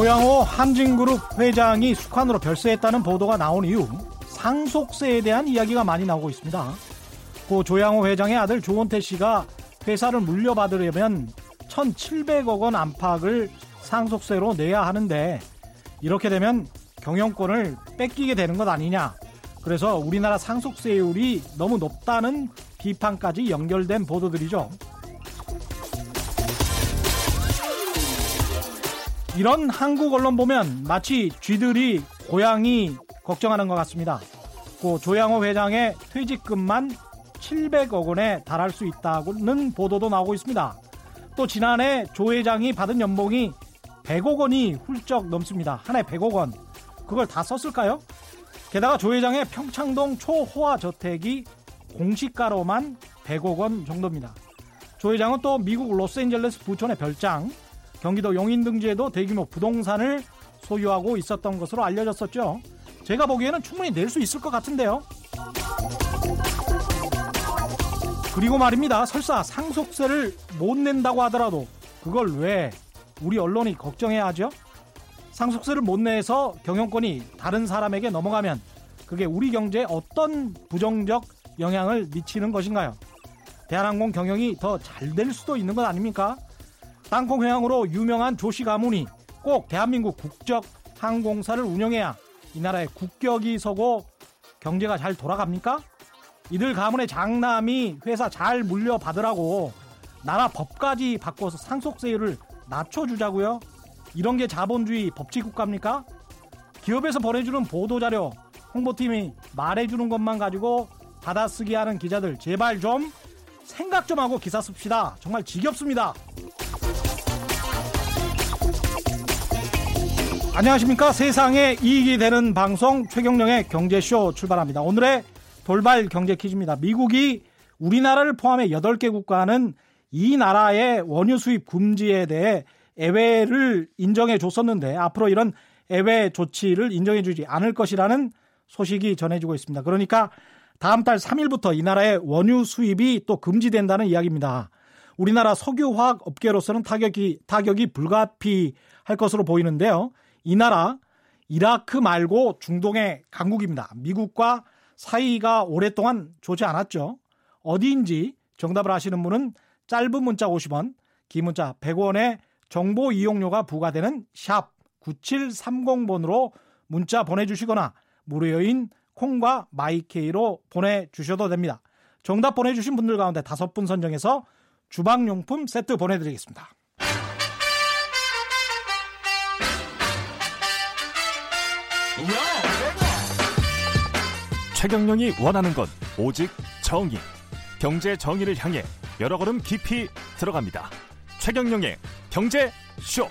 조양호 한진그룹 회장이 숙한으로 별세했다는 보도가 나온 이후 상속세에 대한 이야기가 많이 나오고 있습니다. 고 조양호 회장의 아들 조원태 씨가 회사를 물려받으려면 1,700억 원 안팎을 상속세로 내야 하는데 이렇게 되면 경영권을 뺏기게 되는 것 아니냐. 그래서 우리나라 상속세율이 너무 높다는 비판까지 연결된 보도들이죠. 이런 한국 언론 보면 마치 쥐들이 고양이 걱정하는 것 같습니다. 고 조양호 회장의 퇴직금만 700억 원에 달할 수 있다는 보도도 나오고 있습니다. 또 지난해 조 회장이 받은 연봉이 100억 원이 훌쩍 넘습니다. 한 해 100억 원. 그걸 다 썼을까요? 게다가 조 회장의 평창동 초호화 저택이 공시가로만 100억 원 정도입니다. 조 회장은 또 미국 로스앤젤레스 부촌의 별장, 경기도 용인 등지에도 대규모 부동산을 소유하고 있었던 것으로 알려졌었죠. 제가 보기에는 충분히 낼 수 있을 것 같은데요. 그리고 말입니다. 설사 상속세를 못 낸다고 하더라도 그걸 왜 우리 언론이 걱정해야 하죠? 상속세를 못 내서 경영권이 다른 사람에게 넘어가면 그게 우리 경제에 어떤 부정적 영향을 미치는 것인가요? 대한항공 경영이 더 잘 될 수도 있는 것 아닙니까? 땅콩 회항으로 유명한 조씨 가문이 꼭 대한민국 국적 항공사를 운영해야 이 나라의 국격이 서고 경제가 잘 돌아갑니까? 이들 가문의 장남이 회사 잘 물려받으라고 나라 법까지 바꿔서 상속세율을 낮춰주자고요? 이런 게 자본주의 법치국가입니까? 기업에서 보내주는 보도자료, 홍보팀이 말해주는 것만 가지고 받아쓰기 하는 기자들 제발 좀 생각 좀 하고 기사 씁시다. 정말 지겹습니다. 안녕하십니까. 세상에 이익이 되는 방송 최경령의 경제쇼 출발합니다. 오늘의 돌발 경제 퀴즈입니다. 미국이 우리나라를 포함해 8개 국가는 이 나라의 원유 수입 금지에 대해 애외를 인정해 줬었는데 앞으로 이런 애외 조치를 인정해 주지 않을 것이라는 소식이 전해지고 있습니다. 그러니까 다음 달 3일부터 이 나라의 원유 수입이 또 금지된다는 이야기입니다. 우리나라 석유화학 업계로서는 타격이 타격이 불가피할 것으로 보이는데요. 이 나라 이라크 말고 중동의 강국입니다. 미국과 사이가 오랫동안 좋지 않았죠. 어디인지 정답을 아시는 분은 짧은 문자 50원, 긴 문자 100원에 정보 이용료가 부과되는 샵 9730번으로 문자 보내주시거나 무료인 콩과 마이케이로 보내주셔도 됩니다. 정답 보내주신 분들 가운데 다섯 분 선정해서 주방용품 세트 보내드리겠습니다. 최경령이 원하는 건 오직 정의. 경제 정의를 향해 여러 걸음 깊이 들어갑니다. 최경령의 경제 쇼.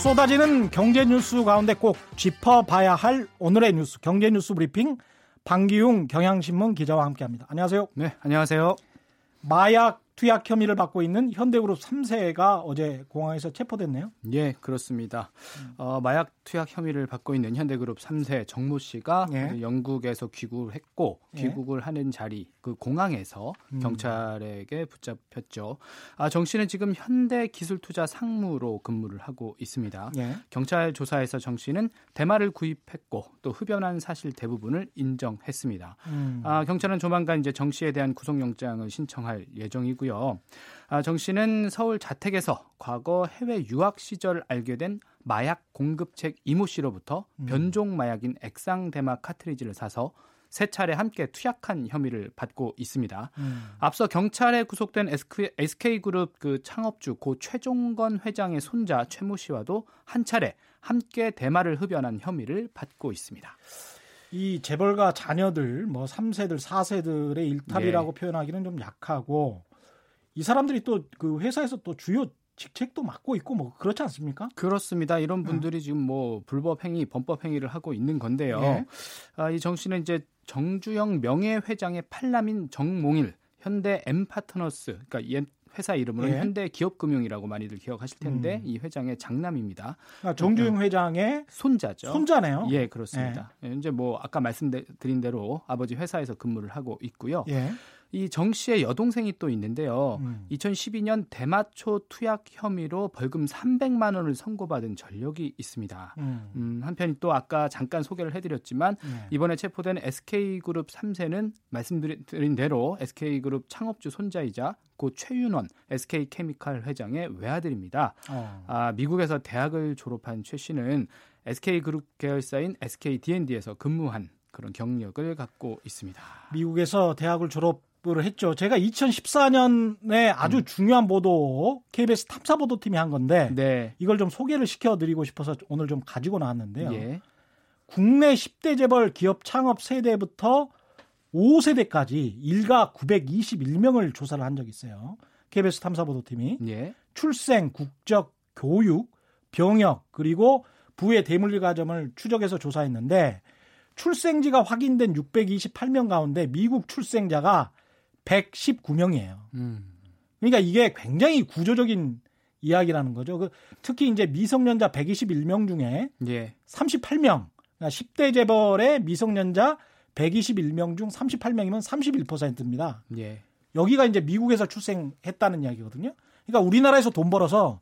쏟아지는 경제 뉴스 가운데 꼭 짚어봐야 할 오늘의 뉴스 경제 뉴스 브리핑 방기웅 경향신문 기자와 함께합니다. 안녕하세요. 네, 안녕하세요. 마약 투약 혐의를 받고 있는 현대그룹 3세가 어제 공항에서 체포됐네요. 예, 그렇습니다. 어, 마약 투약 혐의를 받고 있는 현대그룹 3세 정모 씨가 예. 영국에서 귀국을 했고 예. 귀국을 예. 하는 자리 그 공항에서 음. 경찰에게 붙잡혔죠. 아, 정 씨는 지금 현대 기술투자 상무로 근무를 하고 있습니다. 예. 경찰 조사에서 정 씨는 대마를 구입했고 또 흡연한 사실 대부분을 인정했습니다. 음. 아, 경찰은 조만간 이제 정 씨에 대한 구속영장을 신청할 예정이고요. 있고요. 아, 정 씨는 서울 자택에서 과거 해외 유학 시절 알게 된 마약 공급책 이모 씨로부터 음. 변종 마약인 액상 대마 카트리지를 사서 세 차례 함께 투약한 혐의를 받고 있습니다. 음. 앞서 경찰에 구속된 SK그룹 그 창업주 고 최종건 회장의 손자 최모 씨와도 한 차례 함께 대마를 흡연한 혐의를 받고 있습니다. 이 재벌가 자녀들 뭐 3세들 4세들의 일탈이라고 예. 표현하기는 좀 약하고 이 사람들이 또 그 회사에서 또 주요 직책도 맡고 있고 뭐 그렇지 않습니까? 그렇습니다. 이런 분들이 음. 지금 뭐 불법 행위, 범법 행위를 하고 있는 건데요. 예. 아, 이정 씨는 이제 정주영 명예회장의 팔남인 정몽일 현대 엠파트너스 그러니까 회사 이름으로는 예. 현대 기업금융이라고 많이들 기억하실 텐데 음. 이 회장의 장남입니다. 아, 정주영 어, 회장의 손자죠. 손자네요. 예, 그렇습니다. 예. 이제 뭐 아까 말씀드린 대로 아버지 회사에서 근무를 하고 있고요. 예. 이 정 씨의 여동생이 또 있는데요. 음. 2012년 대마초 투약 혐의로 벌금 300만 원을 선고받은 전력이 있습니다. 음. 음, 한편 또 아까 잠깐 소개를 해드렸지만 네. 이번에 체포된 SK그룹 3세는 말씀드린 대로 SK그룹 창업주 손자이자 고 최윤원 SK케미칼 회장의 외아들입니다. 어. 아, 미국에서 대학을 졸업한 최 씨는 SK그룹 계열사인 SKD&D에서 근무한 그런 경력을 갖고 있습니다. 미국에서 대학을 졸업 을 했죠. 제가 2014년에 아주 음. 중요한 보도 KBS 탐사 보도팀이 한 건데 네. 이걸 좀 소개를 시켜드리고 싶어서 오늘 좀 가지고 나왔는데요. 예. 국내 10대 재벌 기업 창업 세대부터 5세대까지 일가 921명을 조사를 한 적이 있어요. KBS 탐사 보도팀이 예. 출생, 국적, 교육, 병역 그리고 부의 대물리 과정을 추적해서 조사했는데 출생지가 확인된 628명 가운데 미국 출생자가 119명이에요. 음. 그러니까 이게 굉장히 구조적인 이야기라는 거죠. 그 특히 이제 미성년자 121명 중에 예. 38명, 그러니까 10대 재벌의 미성년자 121명 중 38명이면 31%입니다. 예. 여기가 이제 미국에서 출생했다는 이야기거든요. 그러니까 우리나라에서 돈 벌어서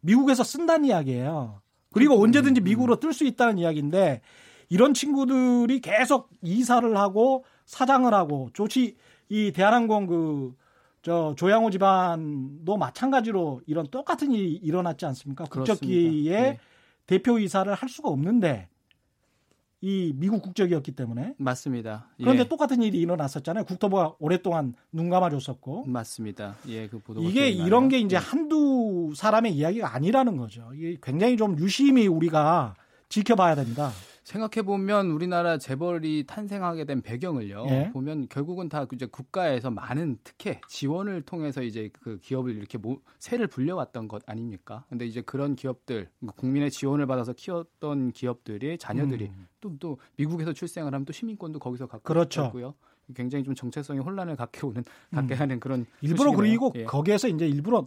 미국에서 쓴다는 이야기예요. 그리고 음, 언제든지 음. 미국으로 뜰 수 있다는 이야기인데 이런 친구들이 계속 이사를 하고 사장을 하고 조치 이 대한항공 그, 저, 조양호 집안도 마찬가지로 이런 똑같은 일이 일어났지 않습니까? 국적기에 네. 대표 이사를 할 수가 없는데 이 미국 국적이었기 때문에 맞습니다. 그런데 예. 똑같은 일이 일어났었잖아요. 국토부가 오랫동안 눈 감아줬었고 맞습니다. 예, 그 보도 이게 이런 게 이제 예. 한두 사람의 이야기가 아니라는 거죠. 이게 굉장히 좀 유심히 우리가 지켜봐야 됩니다. 생각해 보면 우리나라 재벌이 탄생하게 된 배경을요. 예. 보면 결국은 다 이제 국가에서 많은 특혜 지원을 통해서 이제 그 기업을 이렇게 모, 세를 불려왔던 것 아닙니까? 근데 이제 그런 기업들 국민의 지원을 받아서 키웠던 기업들이 자녀들이 또또 음. 또 미국에서 출생을 하면 또 시민권도 거기서 갖고 그렇죠. 있고요. 굉장히 좀 정체성의 혼란을 갖게 오는 갖게 음. 하는 그런 일부러 그리고 예. 거기에서 이제 일부러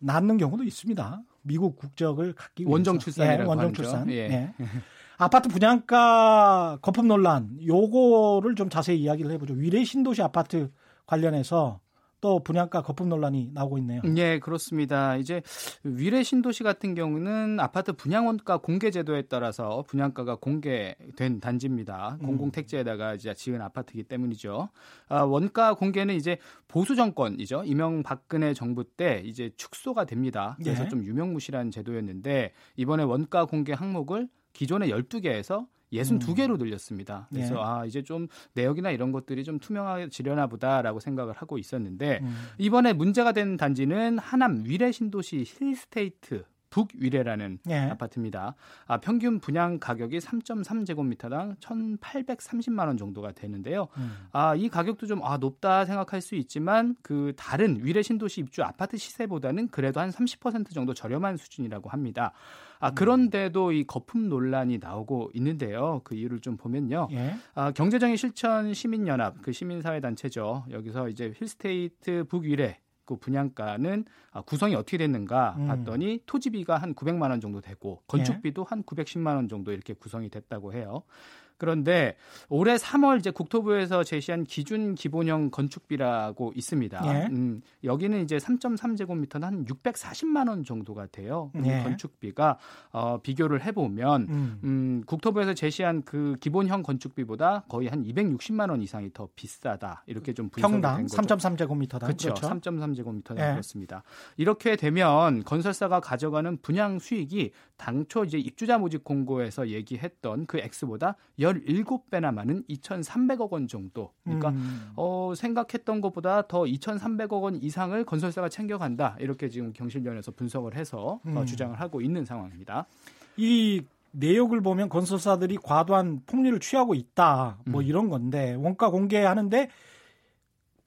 낳는 경우도 있습니다. 미국 국적을 갖기 위해서. 원정 출산이라고 예, 원정 출산. 예. 예. 아파트 분양가 거품 논란 요거를 좀 자세히 이야기를 해보죠. 위례 신도시 아파트 관련해서 또 분양가 거품 논란이 나오고 있네요. 네, 그렇습니다. 이제 위례 신도시 같은 경우는 아파트 분양원가 공개 제도에 따라서 분양가가 공개된 단지입니다. 음. 공공 택지에다가 이제 지은 아파트이기 때문이죠. 아, 원가 공개는 이제 보수 정권이죠. 이명박근혜 정부 때 이제 축소가 됩니다. 그래서 네. 좀 유명무실한 제도였는데 이번에 원가 공개 항목을 기존의 12개에서 62개로 음. 늘렸습니다. 그래서 네. 아 이제 좀 내역이나 이런 것들이 좀 투명해지려나 보다라고 생각을 하고 있었는데 음. 이번에 문제가 된 단지는 하남 위례 신도시 힐스테이트 북위례라는 예. 아파트입니다. 아, 평균 분양 가격이 3.3제곱미터당 1,830만 원 정도가 되는데요. 음. 아, 이 가격도 좀 아, 높다 생각할 수 있지만 그 다른 위례 신도시 입주 아파트 시세보다는 그래도 한 30% 정도 저렴한 수준이라고 합니다. 아, 음. 그런데도 이 거품 논란이 나오고 있는데요. 그 이유를 좀 보면요. 예. 아, 경제정의 실천 시민연합 그 시민사회 단체죠. 여기서 이제 힐스테이트 북위례 그 분양가는 아, 구성이 어떻게 됐는가 음. 봤더니 토지비가 한 900만 원 정도 되고 건축비도 예. 한 910만 원 정도 이렇게 구성이 됐다고 해요. 그런데 올해 3월 이제 국토부에서 제시한 기준 기본형 건축비라고 있습니다. 예. 음, 여기는 이제 3.3제곱미터는 한 640만 원 정도가 돼요. 예. 건축비가 어, 비교를 해보면 음. 음, 국토부에서 제시한 그 기본형 건축비보다 거의 한 260만 원 이상이 더 비싸다. 이렇게 좀 분석이 평당 된 거죠. 3.3제곱미터다. 그렇죠. 그렇죠. 3.3제곱미터다 예. 그렇습니다. 이렇게 되면 건설사가 가져가는 분양 수익이 당초 이제 입주자 모집 공고에서 얘기했던 그 액수보다 17배나 많은 2,300억 원 정도. 그러니까 음. 어, 생각했던 것보다 더 2,300억 원 이상을 건설사가 챙겨간다. 이렇게 지금 경실련에서 분석을 해서 어, 음. 어, 주장을 하고 있는 상황입니다. 이 내역을 보면 건설사들이 과도한 폭리를 취하고 있다. 뭐 음. 이런 건데 원가 공개하는데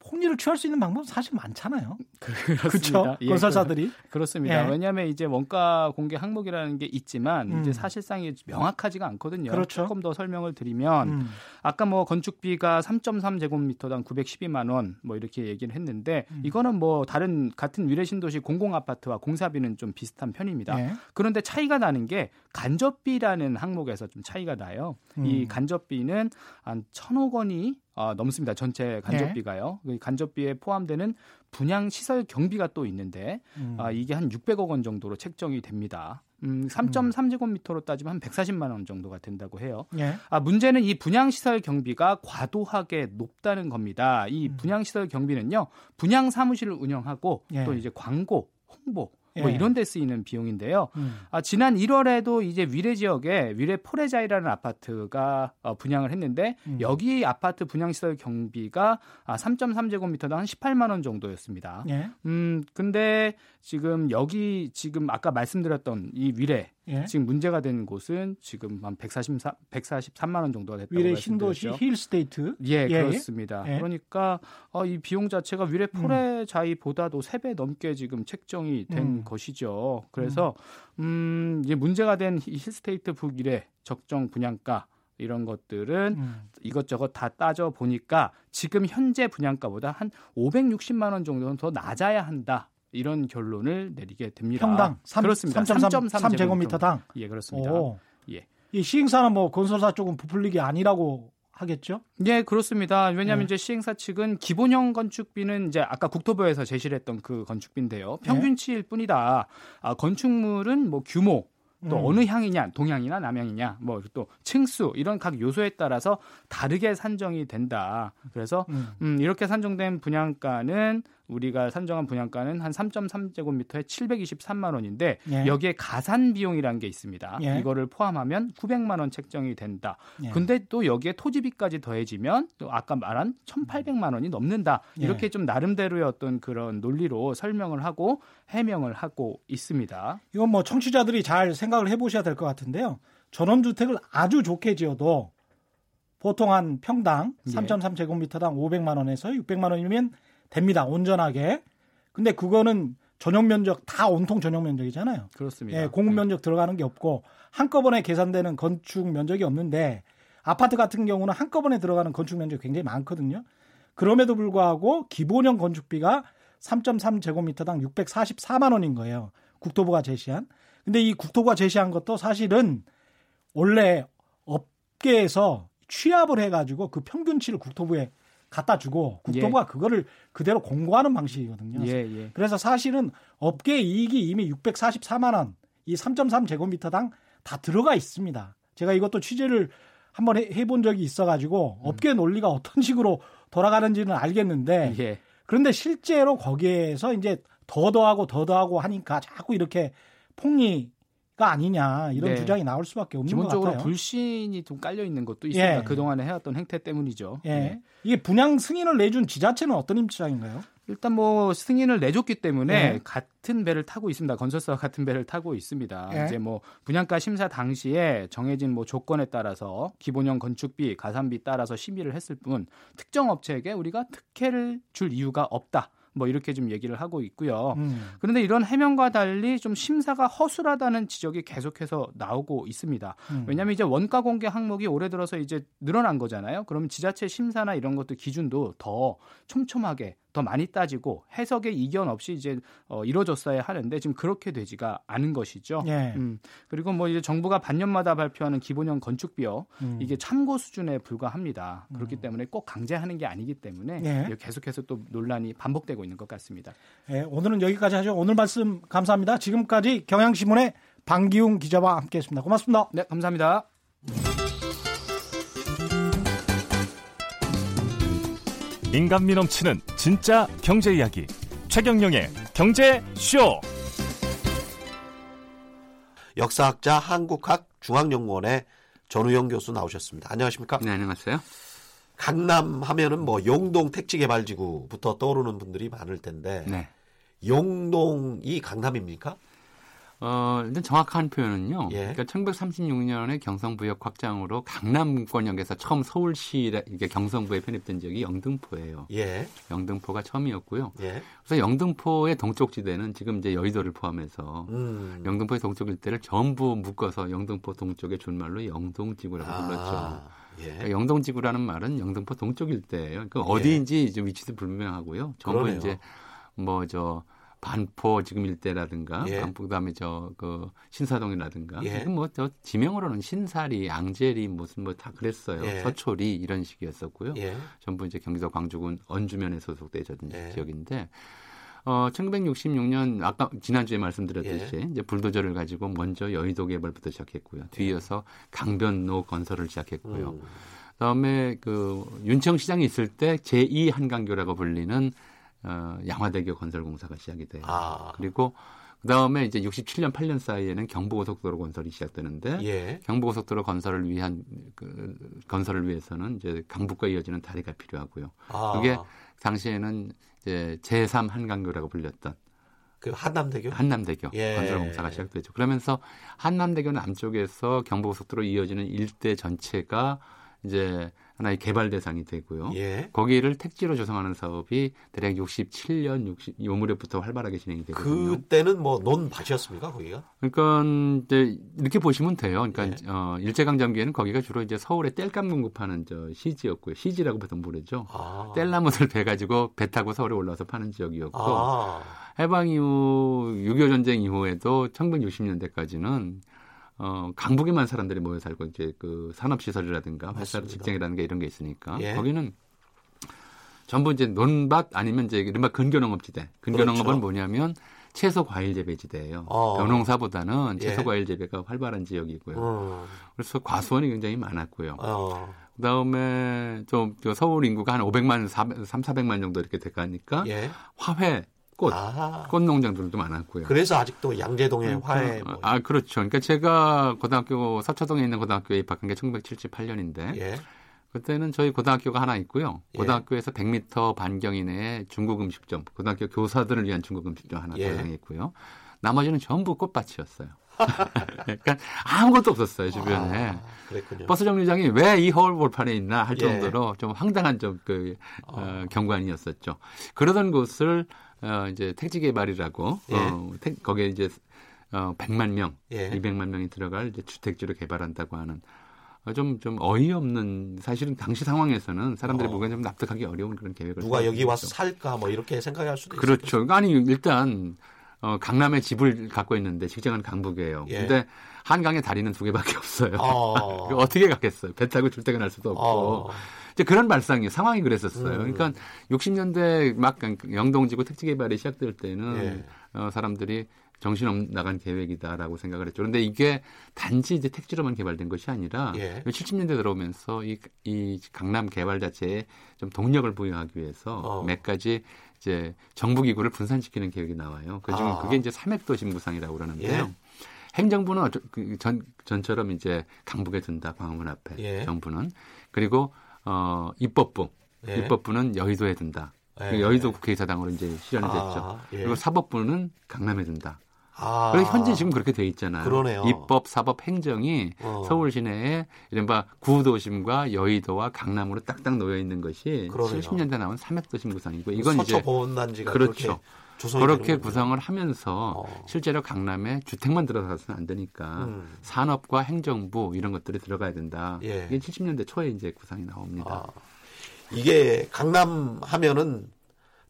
폭리를 취할 수 있는 방법은 사실 많잖아요. 그렇죠. 예, 건설사들이 그렇습니다. 예. 왜냐하면 이제 원가 공개 항목이라는 게 있지만 음. 이제 사실상 명확하지가 않거든요. 그렇죠. 조금 더 설명을 드리면 음. 아까 뭐 건축비가 3.3 제곱미터당 912만 원 뭐 이렇게 얘기를 했는데 음. 이거는 뭐 다른 같은 위례 신도시 공공 아파트와 공사비는 좀 비슷한 편입니다. 예. 그런데 차이가 나는 게 간접비라는 항목에서 좀 차이가 나요. 이 음. 간접비는 한 천억 원이 어, 넘습니다. 전체 간접비가요. 네. 간접비에 포함되는 분양 시설 경비가 또 있는데 음. 아, 이게 한 600억 원 정도로 책정이 됩니다. 음, 3.3제곱미터로 따지면 한 140만 원 정도가 된다고 해요. 예. 아, 문제는 이 분양 시설 경비가 과도하게 높다는 겁니다. 이 음. 분양 시설 경비는요. 분양 사무실을 운영하고 예. 또 이제 광고, 홍보 뭐 예. 이런 데 쓰이는 비용인데요. 음. 아, 지난 1월에도 이제 위례 지역에 위례 포레자이라는 아파트가 어, 분양을 했는데 음. 여기 아파트 분양 시설 경비가 아, 3.3제곱미터당 한 18만 원 정도였습니다. 예. 음, 근데 지금 여기 지금 아까 말씀드렸던 이 위례 예. 지금 문제가 된 곳은 지금 한 143, 143만 원 정도가 됐다고 위례 신도시 힐스테이트. 예, 예, 예. 그렇습니다. 예. 그러니까 어, 이 비용 자체가 위례 포레자이보다도 음. 3배 넘게 지금 책정이 된 음. 것이죠. 그래서 음, 이제 문제가 된 힐스테이트 북위례 적정 분양가 이런 것들은 음. 이것저것 다 따져 보니까 지금 현재 분양가보다 한 560만 원 정도는 더 낮아야 한다. 이런 결론을 내리게 됩니다. 평당 3, 그렇습니다. 3.3 제곱미터당. 예, 그렇습니다. 오. 예. 이 시행사는 뭐 건설사 쪽은 부풀리기 아니라고 하겠죠? 예, 그렇습니다. 왜냐하면 네. 이제 시행사 측은 기본형 건축비는 이제 아까 국토부에서 제시를 했던 그 건축비인데요. 평균치일 뿐이다. 아, 건축물은 뭐 규모, 또 음. 어느 향이냐, 동향이나 남향이냐, 뭐 또 층수 이런 각 요소에 따라서 다르게 산정이 된다. 그래서 음. 음, 이렇게 산정된 분양가는 우리가 산정한 분양가는 한 3.3제곱미터에 723만 원인데 예. 여기에 가산 비용이라는 게 있습니다. 예. 이거를 포함하면 900만 원 책정이 된다. 예. 근데 또 여기에 토지비까지 더해지면 또 아까 말한 1,800만 원이 넘는다. 예. 이렇게 좀 나름대로의 어떤 그런 논리로 설명을 하고 해명을 하고 있습니다. 이건 뭐 청취자들이 잘 생각을 해보셔야 될 것 같은데요. 전원주택을 아주 좋게 지어도 보통 한 평당 3.3제곱미터당 500만 원에서 600만 원이면 됩니다. 온전하게. 근데 그거는 전용 면적 다 온통 전용 면적이잖아요. 그렇습니다. 예, 공급 네. 면적 들어가는 게 없고 한꺼번에 계산되는 건축 면적이 없는데 아파트 같은 경우는 한꺼번에 들어가는 건축 면적이 굉장히 많거든요. 그럼에도 불구하고 기본형 건축비가 3.3 제곱미터당 644만 원인 거예요. 국토부가 제시한. 근데 이 국토부가 제시한 것도 사실은 원래 업계에서 취합을 해가지고 그 평균치를 국토부에 갖다 주고 국토부가 예. 그거를 그대로 공고하는 방식이거든요. 예, 예. 그래서 사실은 업계 이익이 이미 644만 원, 이 3.3 제곱미터당 다 들어가 있습니다. 제가 이것도 취재를 한번 해본 적이 있어가지고 음. 업계 논리가 어떤 식으로 돌아가는지는 알겠는데 예. 그런데 실제로 거기에서 이제 더 더하고 더 더하고 하니까 자꾸 이렇게 폭리 가 아니냐 이런 네. 주장이 나올 수밖에 없는 것 같아요. 기본적으로 불신이 좀 깔려 있는 것도 있습니다. 예. 그동안에 해왔던 행태 때문이죠. 예. 네. 이게 분양 승인을 내준 지자체는 어떤 입장인가요? 일단 뭐 승인을 내줬기 때문에 예. 같은 배를 타고 있습니다. 건설사와 같은 배를 타고 있습니다. 예. 이제 뭐 분양가 심사 당시에 정해진 뭐 조건에 따라서 기본형 건축비, 가산비 따라서 심의를 했을 뿐 특정 업체에게 우리가 특혜를 줄 이유가 없다. 뭐 이렇게 좀 얘기를 하고 있고요. 음. 그런데 이런 해명과 달리 좀 심사가 허술하다는 지적이 계속해서 나오고 있습니다. 음. 왜냐하면 이제 원가 공개 항목이 올해 들어서 이제 늘어난 거잖아요. 그러면 지자체 심사나 이런 것들 기준도 더 촘촘하게 더 많이 따지고 해석의 이견 없이 이제 어, 이루어졌어야 하는데 지금 그렇게 되지가 않은 것이죠. 예. 음, 그리고 뭐 이제 정부가 반년마다 발표하는 기본형 건축비요 음. 이게 참고 수준에 불과합니다. 그렇기 음. 때문에 꼭 강제하는 게 아니기 때문에 예. 계속해서 또 논란이 반복되고 있는 것 같습니다. 예, 오늘은 여기까지 하죠. 오늘 말씀 감사합니다. 지금까지 경향신문의 방기웅 기자와 함께했습니다. 고맙습니다. 네, 감사합니다. 인간미 넘치는 진짜 경제 이야기 최경영의 경제 쇼. 역사학자 한국학 중앙연구원의 전우영 교수 나오셨습니다. 안녕하십니까? 네, 안녕하세요. 강남 하면은 뭐 용동 택지 개발지구부터 떠오르는 분들이 많을 텐데 네. 용동이 강남입니까? 어, 일단 정확한 표현은요. 예. 그러니까 1936년에 경성부역 확장으로 강남권역에서 처음 서울시 이게 경성부에 편입된 지역이 영등포예요. 예. 영등포가 처음이었고요. 예. 그래서 영등포의 동쪽 지대는 지금 이제 여의도를 포함해서 음. 영등포의 동쪽 일대를 전부 묶어서 영등포 동쪽의 준말로 영동지구라고 불렀죠. 아, 예. 그러니까 영동지구라는 말은 영등포 동쪽 일대예요. 그러니까 어디인지 좀 위치도 불명하고요. 전부 그러네요. 이제 뭐저 반포 지금 일대라든가 예. 반포 그다음에 저 그 신사동이라든가 예. 지금 뭐 저 지명으로는 신사리, 앙제리 무슨 뭐 다 그랬어요. 예. 서초리 이런 식이었었고요. 예. 전부 이제 경기도 광주군 언주면에 소속되던 예. 지역인데 어 1966년 아까 지난주에 말씀드렸듯이 예. 이제 불도저를 가지고 먼저 여의도 개발부터 시작했고요. 뒤이어서 강변로 건설을 시작했고요. 음. 그다음에 그 윤청 시장이 있을 때 제2 한강교라고 불리는 어, 양화대교 건설 공사가 시작이 돼요. 아. 그리고 그 다음에 이제 67년 8년 사이에는 경부고속도로 건설이 시작되는데 예. 경부고속도로 건설을 위한 그 건설을 위해서는 이제 강북과 이어지는 다리가 필요하고요. 아. 그게 당시에는 이제 제3 한강교라고 불렸던 그 한남대교? 한남대교 예. 건설 공사가 시작되죠. 그러면서 한남대교 남쪽에서 경부고속도로 이어지는 일대 전체가 이제 하나의 개발 대상이 되고요. 예. 거기를 택지로 조성하는 사업이 대략 67년 60, 요 무렵부터 활발하게 진행이 되거든요. 그때는 뭐 논밭이었습니까, 거기가? 그러니까 이제 이렇게 보시면 돼요. 그러니까 예. 어, 일제강점기에는 거기가 주로 이제 서울에 땔감 공급하는 저 시지였고요. 시지라고 보통 부르죠. 아. 땔나무를 배 가지고 배 타고 서울에 올라와서 파는 지역이었고 아. 해방 이후 6.25 전쟁 이후에도 1960년대까지는 어, 강북에만 사람들이 모여 살고 이제 그 산업 시설이라든가 회사 맞습니다. 직장이라든가 이런 게 있으니까 예. 거기는 전부 이제 논밭 아니면 이제 이른바 근교농업지대. 근교농업은 그렇죠. 뭐냐면 채소 과일 재배 지대예요. 어. 벼농사보다는 채소 예. 과일 재배가 활발한 지역이고요. 음. 그래서 과수원이 굉장히 많았고요. 어. 그다음에 좀저 서울 인구가 한 500만, 3, 400만 정도 이렇게 돼가니까 예. 화훼, 꽃, 아. 꽃 농장들도 많았고요. 그래서 아직도 양재동의 화해 뭐. 아, 그렇죠. 그러니까 제가 고등학교 서초동에 있는 고등학교에 입학한 게 1978년인데 예. 그때는 저희 고등학교가 하나 있고요. 예. 고등학교에서 100m 반경 이내에 중국 음식점, 고등학교 교사들을 위한 중국 음식점 하나 예. 개장했고요. 나머지는 전부 꽃밭이었어요. 그러니까 아무것도 없었어요 주변에. 아. 버스 정류장이 왜이 서울 볼판에 있나 할 예. 정도로 좀 황당한 좀그 어, 경관이었었죠. 그러던 곳을 어, 이제 택지 개발이라고 예. 어, 택- 거기에 이제 어, 100만 명, 예. 200만 명이 들어갈 이제 주택지로 개발한다고 하는 어, 좀, 좀 어이없는 사실은 당시 상황에서는 사람들이 어. 보기엔 좀 납득하기 어려운 그런 계획을 누가 여기. 와서 살까 뭐 이렇게 생각할 수도. 그렇죠. 아니 일단 어, 강남에 집을 갖고 있는데 직장은 강북이에요. 예. 근데 한강에 다리는 두 개밖에 없어요. 어. 어떻게 갔겠어요? 배 타고 출퇴근할 수도 없고. 어. 이제 그런 발상이 상황이 그랬었어요. 음. 그러니까 60년대 막 영동지구 택지 개발이 시작될 때는 예. 어, 사람들이 정신 나간 계획이다라고 생각을 했죠. 그런데 이게 단지 이제 택지로만 개발된 것이 아니라 예. 70년대 들어오면서 이, 이 강남 개발 자체에 좀 동력을 부여하기 위해서 어. 몇 가지 이제 정부 기구를 분산시키는 계획이 나와요. 그중 아. 그게 이제 삼획도시 구상이라고 그러는데요. 예. 행정부는 그 전, 전처럼 이제 강북에 든다 광화문 앞에 예. 정부는 그리고 어 입법부 예. 입법부는 여의도에 든다. 예. 그 여의도 국회의사당으로 이제 실현이 아, 됐죠. 예. 그리고 사법부는 강남에 든다. 아. 그래서 현재 지금 그렇게 돼 있잖아요. 그러네요. 입법, 사법, 행정이 어. 서울 시내에 이른바 구도심과 여의도와 강남으로 딱딱 놓여 있는 것이 그러네요. 70년대 나온 삼획도심 구상이고 이건 서초 이제 보훈단지가 그렇죠. 그렇게. 구성을 하면서 어. 실제로 강남에 주택만 들어가서는 안 되니까 음. 산업과 행정부 이런 것들이 들어가야 된다. 예. 이게 70년대 초에 이제 구상이 나옵니다. 아, 이게 강남 하면은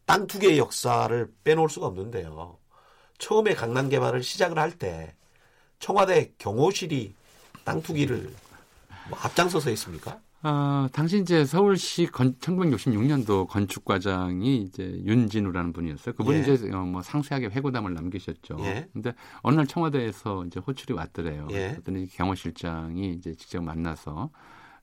땅 투기의 역사를 빼놓을 수가 없는데요. 처음에 강남 개발을 시작을 할 때 청와대 경호실이 땅 투기를 뭐 앞장서서 했습니까? 아, 당시 이제 서울시 건, 1966년도 건축과장이 이제 윤진우라는 분이었어요. 그분이 예. 이제 어, 뭐 상세하게 회고담을 남기셨죠. 예. 근데 어느 날 청와대에서 이제 호출이 왔더래요. 예. 그랬더니 경호실장이 이제 직접 만나서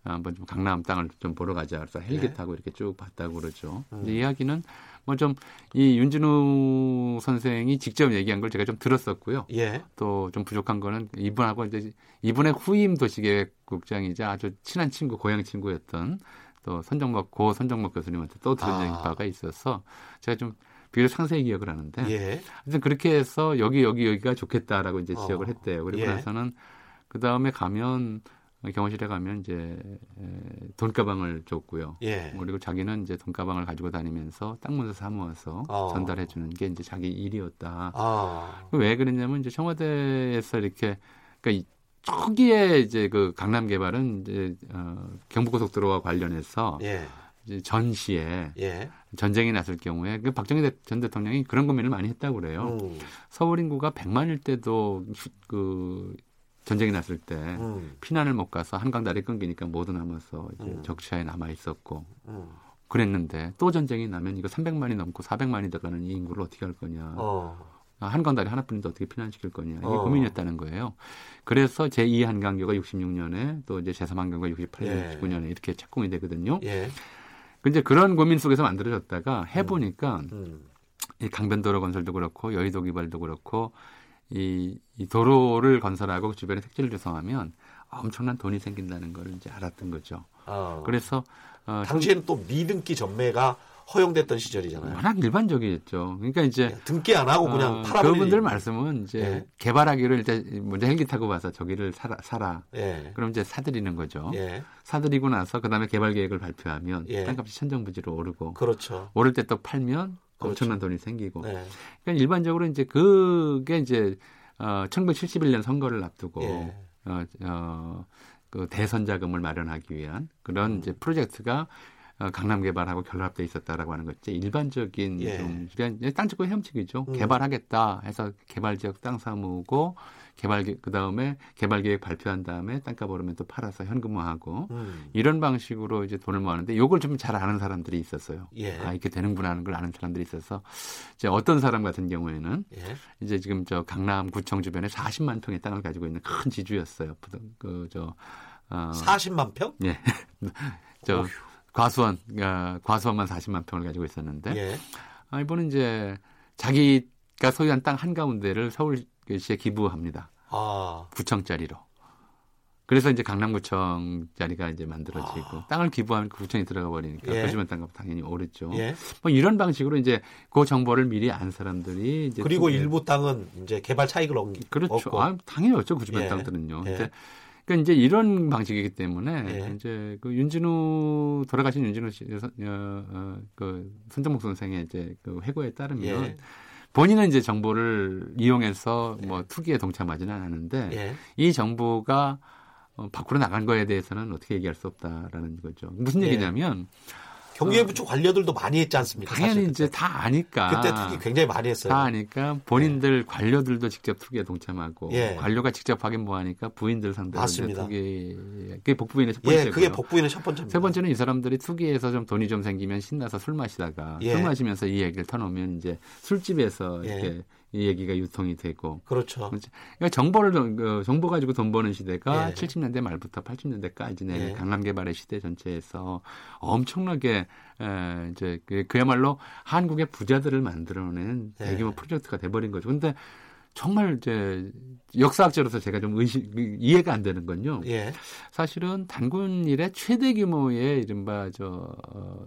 한번 좀 강남 땅을 좀 보러 가자. 그래서 헬기 예. 타고 이렇게 쭉 봤다고 그러죠. 음. 근데 이야기는 뭐 좀 이 윤진우 선생이 직접 얘기한 걸 제가 좀 들었었고요. 예. 또 좀 부족한 거는 이분하고 이제 이분의 후임 도시계획국장이자 아주 친한 친구, 고향 친구였던 또 선정목 고 선정목 교수님한테 또 들은 아. 바가 있어서 제가 좀 비교적 상세히 기억을 하는데 예. 하여튼 그렇게 해서 여기 여기 여기가 좋겠다라고 이제 지적을 어. 했대요. 그리고 예. 나서는 그 다음에 가면 경호실에 가면 이제 에, 돈가방을 줬고요. 예. 그리고 자기는 이제 돈가방을 가지고 다니면서 땅 문서 사모아서 어. 전달해 주는 게 이제 자기 일이었다. 아. 왜 그랬냐면 이제 청와대에서 이렇게 그러니까 이 초기에 이제 그 강남 개발은 이제 어, 경부고속도로와 관련해서 예. 이제 전시에 예. 전쟁이 났을 경우에 그 박정희 대- 전 대통령이 그런 고민을 많이 했다고 그래요. 음. 서울 인구가 100만일 때도 휴- 그 전쟁이 났을 때 음. 피난을 못 가서 한강 다리 끊기니까 모두 남아서 이제 음. 적시하에 남아 있었고 음. 그랬는데 또 전쟁이 나면 이거 300만이 넘고 400만이 들어가는 이 인구를 어떻게 할 거냐. 어. 아, 한강 다리 하나뿐인데 어떻게 피난시킬 거냐. 이게 어. 고민이었다는 거예요. 그래서 제2 한강교가 66년에 또 이제 제3 한강교가 68년, 예. 69년에 이렇게 착공이 되거든요. 예. 근데 그런 고민 속에서 만들어졌다가 해보니까 음. 이 강변도로 건설도 그렇고 여의도 개발도 그렇고 이, 이 도로를 건설하고 그 주변에 택지를 조성하면 엄청난 돈이 생긴다는 걸 이제 알았던 거죠. 어. 그래서 어, 당시에는 또 미등기 전매가 허용됐던 시절이잖아요. 워낙 일반적이었죠. 그러니까 이제 예, 등기 안 하고 그냥 어, 팔아버리는. 그분들 말씀은 이제 예. 개발하기로 일단 먼저 헬기 타고 와서 저기를 사라, 사라. 예. 그럼 이제 사들이는 거죠. 예. 사들이고 나서 그다음에 개발 계획을 발표하면 예. 땅값이 천정부지로 오르고 그렇죠. 오를 때 또 팔면. 엄청난 돈이 생기고. 네. 그러니까 일반적으로 이제 그게 이제 어 1971년 선거를 앞두고 예. 어, 어, 그 대선 자금을 마련하기 위한 그런 음. 이제 프로젝트가 어, 강남 개발하고 결합돼 있었다라고 하는 거지 일반적인 예. 좀 그냥 땅 찍고 헤엄치기죠. 음. 개발하겠다 해서 개발 지역 땅 사모으고 개발 그 다음에 개발 계획 발표한 다음에 땅값 오르면 또 팔아서 현금화하고 음. 이런 방식으로 이제 돈을 모았는데 요걸 좀 잘 아는 사람들이 있었어요. 예. 아 이렇게 되는구나 하는 걸 아는 사람들이 있어서 이제 어떤 사람 같은 경우에는 예. 이제 지금 저 강남구청 주변에 40만 평의 땅을 가지고 있는 큰 지주였어요. 그저 어, 40만 평? 예. 저 과수원 어, 과수원만 40만 평을 가지고 있었는데 예. 아, 이번은 이제 자기가 소유한 땅 한가운데를 서울 시에 기부합니다. 아. 구청짜리로. 그래서 이제 강남구청 자리가 이제 만들어지고 아. 땅을 기부하면 그 구청이 들어가 버리니까 예. 그 주변 땅값 당연히 오르죠. 예. 뭐 이런 방식으로 이제 그 정보를 미리 안 사람들이 이제 그리고 또- 일부 땅은 이제 개발 차익을 얻기 그렇죠. 얻고. 아, 당연히. 그 주변 예. 땅들은요. 예. 그러니까 이제 이런 방식이기 때문에 예. 이제 그 윤진우 돌아가신 윤진우 씨, 어, 어, 그 손정목 선생의 이제 그 회고에 따르면 예. 본인은 이제 정보를 이용해서 뭐 투기에 동참하지는 않았는데 예. 이 정보가 어, 밖으로 나간 거에 대해서는 어떻게 얘기할 수 없다라는 거죠. 무슨 예. 얘기냐면 경기부처 관료들도 많이 했지 않습니까? 당연히 사실 이제. 다 아니까 그때 투기 굉장히 많이 했어요. 다 아니까 본인들 관료들도 직접 투기에 동참하고 예. 관료가 직접 하긴 뭐하니까 부인들 상대로 맞습니다. 투기 그게 복부인의 첫 번째고요. 예, 그게 복부인의 첫 번째입니다. 세 번째는 이 사람들이 투기에서 좀 돈이 좀 생기면 신나서 술 마시다가 예. 술 마시면서 이 얘기를 터놓으면 이제 술집에서 예. 이렇게 이 얘기가 유통이 되고 그렇죠. 그러니까 정보를 어, 정보 가지고 돈 버는 시대가 예. 70년대 말부터 80년대까지 내 예. 강남 개발의 시대 전체에서 엄청나게 에, 이제 그- 그야말로 한국의 부자들을 만들어낸 예. 대규모 프로젝트가 돼버린 거죠. 근데 정말 이제 역사학자로서 제가 좀 의식 이해가 안 되는 건요. 예. 사실은 단군 일의 최대 규모의 이른바 저 어,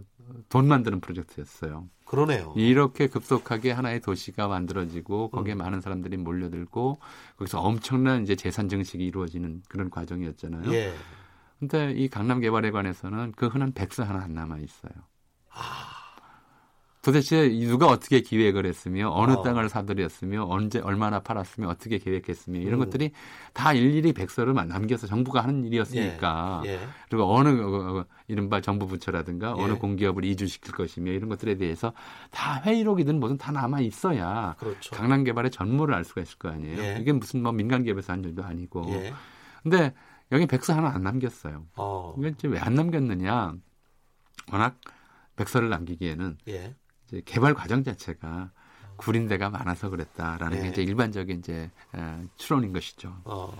돈 만드는 프로젝트였어요. 그러네요. 이렇게 급속하게 하나의 도시가 만들어지고 거기에 음. 많은 사람들이 몰려들고 거기서 엄청난 이제 재산 증식이 이루어지는 그런 과정이었잖아요. 예. 근데 이 강남 개발에 관해서는 그 흔한 백서 하나 안 남아 있어요. 아. 도대체 누가 어떻게 기획을 했으며 어느 어. 땅을 사들였으며 언제 얼마나 팔았으며 어떻게 계획했으며 이런 음. 것들이 다 일일이 백서를 남겨서 정부가 하는 일이었으니까 예. 그리고 어느 어, 어, 이른바 정부 부처라든가 예. 어느 공기업을 이주시킬 것이며 이런 것들에 대해서 다 회의록이든 뭐든 다 남아 있어야 그렇죠. 강남 개발의 전모를 알 수가 있을 거 아니에요. 예. 이게 무슨 뭐 민간 기업에서 한 일도 아니고. 예. 근데 여기 백서 하나 안 남겼어요. 어. 이게 이제 왜 안 남겼느냐? 워낙 백서를 남기기에는 예. 이제 개발 과정 자체가 구린 데가 많아서 그랬다라는 예. 게 이제 일반적인 이제 어, 추론인 것이죠. 어.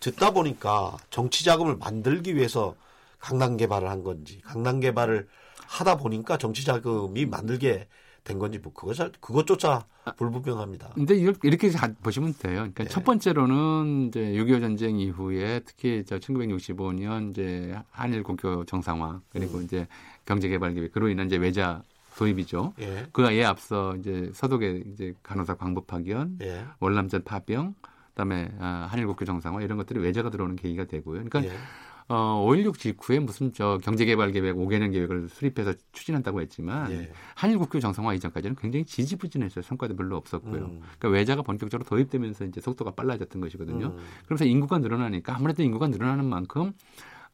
듣다 보니까 정치 자금을 만들기 위해서 강남 개발을 한 건지 강남 개발을 하다 보니까 정치 자금이 만들게 된 건지 뭐 그거 잘 그것조차 불분명합니다. 근데 이렇게 자- 보시면 돼요. 그러니까 예. 첫 번째로는 이제 6.25 전쟁 이후에 특히 저 1965년 이제 한일 국교 정상화 그리고 음. 이제 경제 개발 계획 그로 인한 이제 외자 도입이죠. 예. 그에 앞서 이제 서독의 이제 간호사 광부 파견, 예. 월남전 파병, 그다음에 아, 한일국교 정상화 이런 것들이 외제가 들어오는 계기가 되고요. 그러니까 예. 어, 5.16 직후에 무슨 저 경제개발 계획 5개년 계획을 수립해서 추진한다고 했지만 예. 한일국교 정상화 이전까지는 굉장히 지지부진했어요. 성과도 별로 없었고요. 음. 그러니까 외자가 본격적으로 도입되면서 이제 속도가 빨라졌던 것이거든요. 음. 그러면서 인구가 늘어나니까 아무래도 인구가 늘어나는 만큼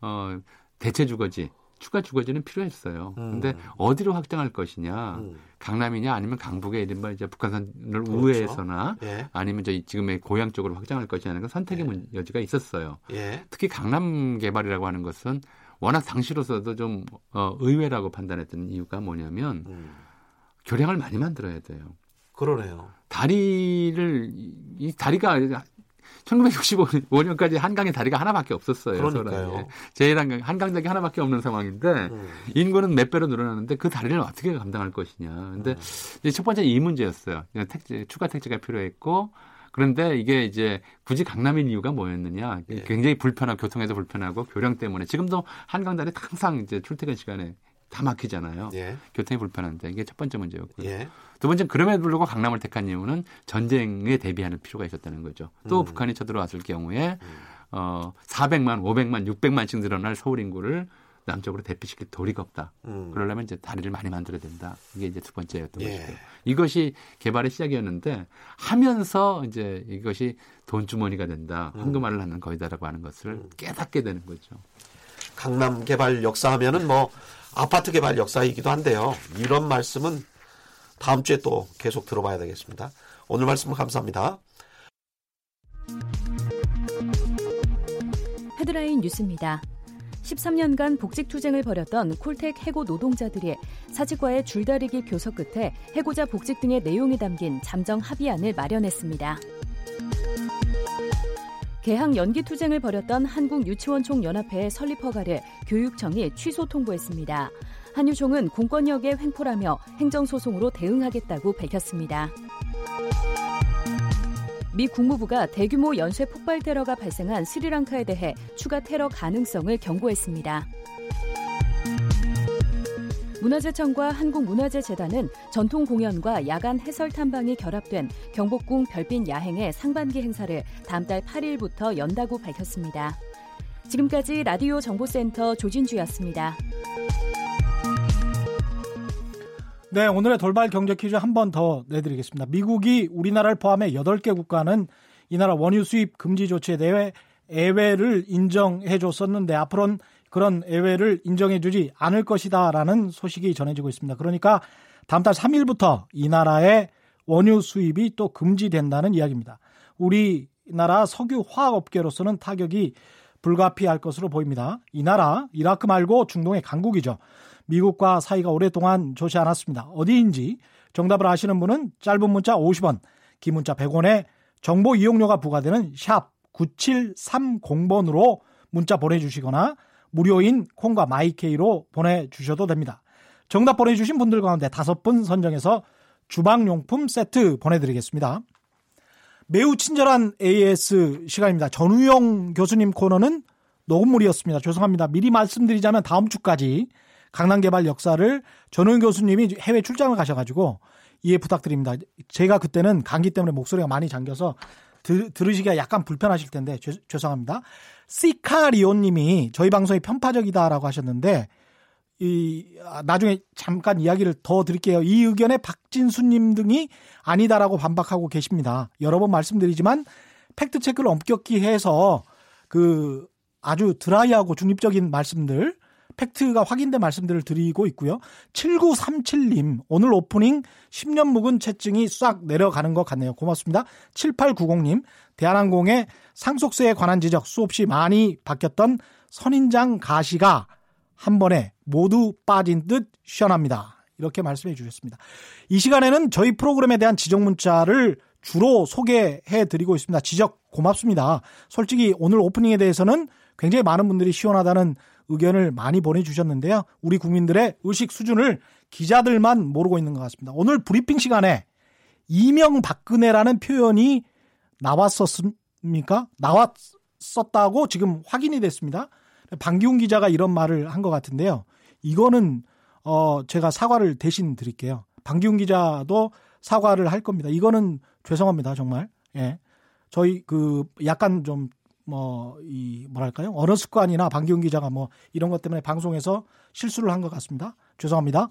어, 대체 주거지 추가 주거지는 필요했어요. 음. 근데 어디로 확장할 것이냐, 음. 강남이냐 아니면 강북에 이른바 이제 북한산을 그렇죠. 우회해서나 예. 아니면 저희 지금의 고향 쪽으로 확장할 것이냐는 건 선택의 예. 여지가 있었어요. 예. 특히 강남 개발이라고 하는 것은 워낙 당시로서도 좀 어, 의외라고 판단했던 이유가 뭐냐면 음. 교량을 많이 만들어야 돼요. 그러네요. 다리를 이 다리가 1965년까지 한강에 다리가 하나밖에 없었어요. 그러니까요. 제일 한강, 한강역이 하나밖에 없는 상황인데 음. 인구는 몇 배로 늘어나는데 그 다리를 어떻게 감당할 것이냐. 근데 음. 첫 번째 이 문제였어요. 택지, 추가 택지가 필요했고 그런데 이게 이제 굳이 강남인 이유가 뭐였느냐. 예. 굉장히 불편하고 교통에도 불편하고 교량 때문에 지금도 한강 다리 항상 이제 출퇴근 시간에 다 막히잖아요. 예. 교통이 불편한데 이게 첫 번째 문제였고요. 예. 두 번째는 그럼에도 불구하고 강남을 택한 이유는 전쟁에 대비하는 필요가 있었다는 거죠. 또 음. 북한이 쳐들어왔을 경우에 음. 어 400만, 500만, 600만씩 늘어날 서울 인구를 남쪽으로 대피시킬 도리가 없다. 음. 그러려면 이제 다리를 많이 만들어야 된다. 이게 이제 두 번째였던 예. 것이고 이것이 개발의 시작이었는데 하면서 이제 이것이 돈 주머니가 된다. 음. 황금알을 하는 거이다라고 하는 것을 음. 깨닫게 되는 거죠. 강남 개발 역사하면은 뭐 아파트 개발 역사이기도 한데요. 이런 말씀은 다음 주에 또 계속 들어봐야 되겠습니다. 오늘 말씀 감사합니다. 헤드라인 뉴스입니다. 13년간 복직 투쟁을 벌였던 콜텍 해고 노동자들이 사직과의 줄다리기 교섭 끝에 해고자 복직 등의 내용이 담긴 잠정 합의안을 마련했습니다. 개항 연기 투쟁을 벌였던 한국 유치원 총연합회의 설립 허가를 교육청이 취소 통보했습니다. 한유총은 공권력의 횡포라며 행정소송으로 대응하겠다고 밝혔습니다. 미 국무부가 대규모 연쇄 폭발 테러가 발생한 스리랑카에 대해 추가 테러 가능성을 경고했습니다. 문화재청과 한국문화재재단은 전통 공연과 야간 해설 탐방이 결합된 경복궁 별빛 야행의 상반기 행사를 다음 달 8일부터 연다고 밝혔습니다. 지금까지 라디오 정보센터 조진주였습니다. 네, 오늘의 돌발 경제 퀴즈 한 번 더 내드리겠습니다. 미국이 우리나라를 포함해 8개 국가는 이 나라 원유 수입 금지 조치에 대해 예외를 인정해 줬었는데 앞으로는 그런 예외를 인정해주지 않을 것이다라는 소식이 전해지고 있습니다. 그러니까 다음 달 3일부터 이 나라의 원유 수입이 또 금지된다는 이야기입니다. 우리나라 석유 화학 업계로서는 타격이 불가피할 것으로 보입니다. 이 나라 이라크 말고 중동의 강국이죠. 미국과 사이가 오랫동안 좋지 않았습니다. 어디인지 정답을 아시는 분은 짧은 문자 50원, 긴 문자 100원에 정보 이용료가 부과되는 샵 9730번으로 문자 보내주시거나 무료인 콩과 마이케이로 보내주셔도 됩니다. 정답 보내주신 분들 가운데 다섯 분 선정해서 주방용품 세트 보내드리겠습니다. 매우 친절한 AS 시간입니다. 전우영 교수님 코너는 녹음물이었습니다. 죄송합니다. 미리 말씀드리자면 다음 주까지 강남개발 역사를 전우영 교수님이 해외 출장을 가셔가지고 이해 부탁드립니다. 제가 그때는 감기 때문에 목소리가 많이 잠겨서 들, 들으시기가 약간 불편하실 텐데 죄, 죄송합니다. 시카리온님이 저희 방송이 편파적이다라고 하셨는데 이 나중에 잠깐 이야기를 더 드릴게요. 이 의견에 박진수님 등이 아니다라고 반박하고 계십니다. 여러 번 말씀드리지만 팩트 체크를 엄격히 해서 그 아주 드라이하고 중립적인 말씀들 팩트가 확인된 말씀들을 드리고 있고요. 7937님, 오늘 오프닝 10년 묵은 체증이 싹 내려가는 것 같네요. 고맙습니다. 7890님, 대한항공의 상속세에 관한 지적 수없이 많이 바뀌었던 선인장 가시가 한 번에 모두 빠진 듯 시원합니다. 이렇게 말씀해 주셨습니다. 이 시간에는 저희 프로그램에 대한 지적 문자를 주로 소개해 드리고 있습니다. 지적 고맙습니다. 솔직히 오늘 오프닝에 대해서는 굉장히 많은 분들이 시원하다는 의견을 많이 보내주셨는데요. 우리 국민들의 의식 수준을 기자들만 모르고 있는 것 같습니다. 오늘 브리핑 시간에 이명박근혜라는 표현이 나왔었습니까? 나왔었다고 지금 확인이 됐습니다. 방기훈 기자가 이런 말을 한 것 같은데요. 이거는 어, 제가 사과를 대신 드릴게요. 방기훈 기자도 사과를 할 겁니다. 이거는 죄송합니다, 정말. 예. 저희 그 약간 좀 뭐 이 뭐랄까요? 언어 습관이나 방기훈 기자가 뭐 이런 것 때문에 방송에서 실수를 한 것 같습니다. 죄송합니다.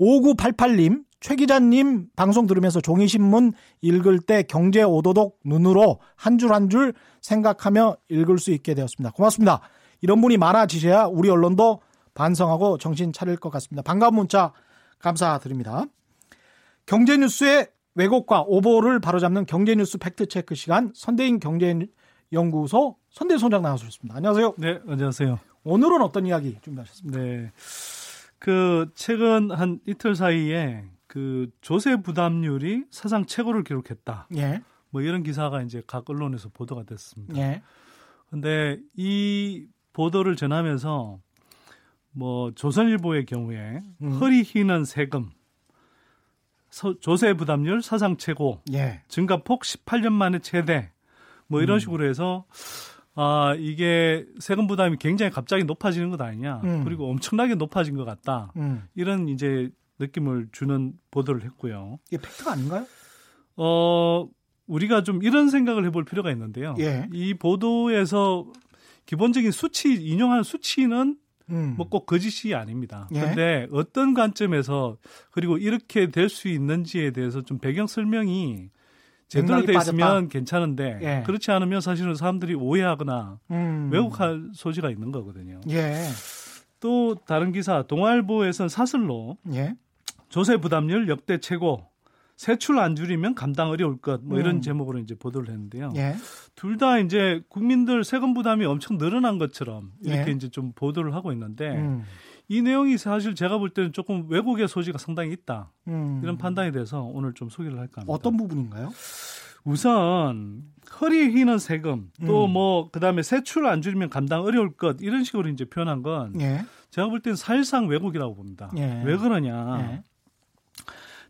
5988님, 최 기자님 방송 들으면서 종이신문 읽을 때 경제 오도독 눈으로 한 줄 한 줄 생각하며 읽을 수 있게 되었습니다. 고맙습니다. 이런 분이 많아지셔야 우리 언론도 반성하고 정신 차릴 것 같습니다. 반가운 문자 감사드립니다. 경제뉴스의 왜곡과 오보를 바로잡는 경제뉴스 팩트체크 시간 선대인 경제 연구소 선대 소장 나와주셨습니다. 안녕하세요. 네, 안녕하세요. 오늘은 어떤 이야기 준비하셨습니까? 네. 그 최근 한 이틀 사이에 그 조세 부담률이 사상 최고를 기록했다. 예. 뭐 이런 기사가 이제 각 언론에서 보도가 됐습니다. 예. 근데 이 보도를 전하면서 뭐 조선일보의 경우에 음. 허리 휘는 세금 서, 조세 부담률 사상 최고 예. 증가폭 18년 만에 최대 뭐 이런 음. 식으로 해서 아 이게 세금 부담이 굉장히 갑자기 높아지는 것 아니냐 음. 그리고 엄청나게 높아진 것 같다 음. 이런 이제 느낌을 주는 보도를 했고요. 이게 팩트가 아닌가요? 어 우리가 좀 이런 생각을 해볼 필요가 있는데요. 예. 이 보도에서 기본적인 수치 인용하는 수치는 음. 뭐꼭 거짓이 아닙니다. 예. 근데 어떤 관점에서 그리고 이렇게 될 수 있는지에 대해서 좀 배경 설명이 제대로 돼 있으면 괜찮은데 예. 그렇지 않으면 사실은 사람들이 오해하거나 음. 왜곡할 소지가 있는 거거든요. 예. 또 다른 기사 동아일보에서는 사슬로 예. 조세 부담률 역대 최고 세출 안 줄이면 감당 어려울 것 뭐 이런 음. 제목으로 이제 보도를 했는데요. 예. 둘다 이제 국민들 세금 부담이 엄청 늘어난 것처럼 이렇게 예. 이제 좀 보도를 하고 있는데 음. 이 내용이 사실 제가 볼 때는 조금 왜곡의 소지가 상당히 있다. 음. 이런 판단이 돼서 오늘 좀 소개를 할까 합니다. 어떤 부분인가요? 우선 허리 휘는 세금 또뭐 음. 그다음에 세출 안 줄이면 감당 어려울 것 이런 식으로 이제 표현한 건 예. 제가 볼 때는 사실상 왜곡이라고 봅니다. 예. 왜 그러냐? 예.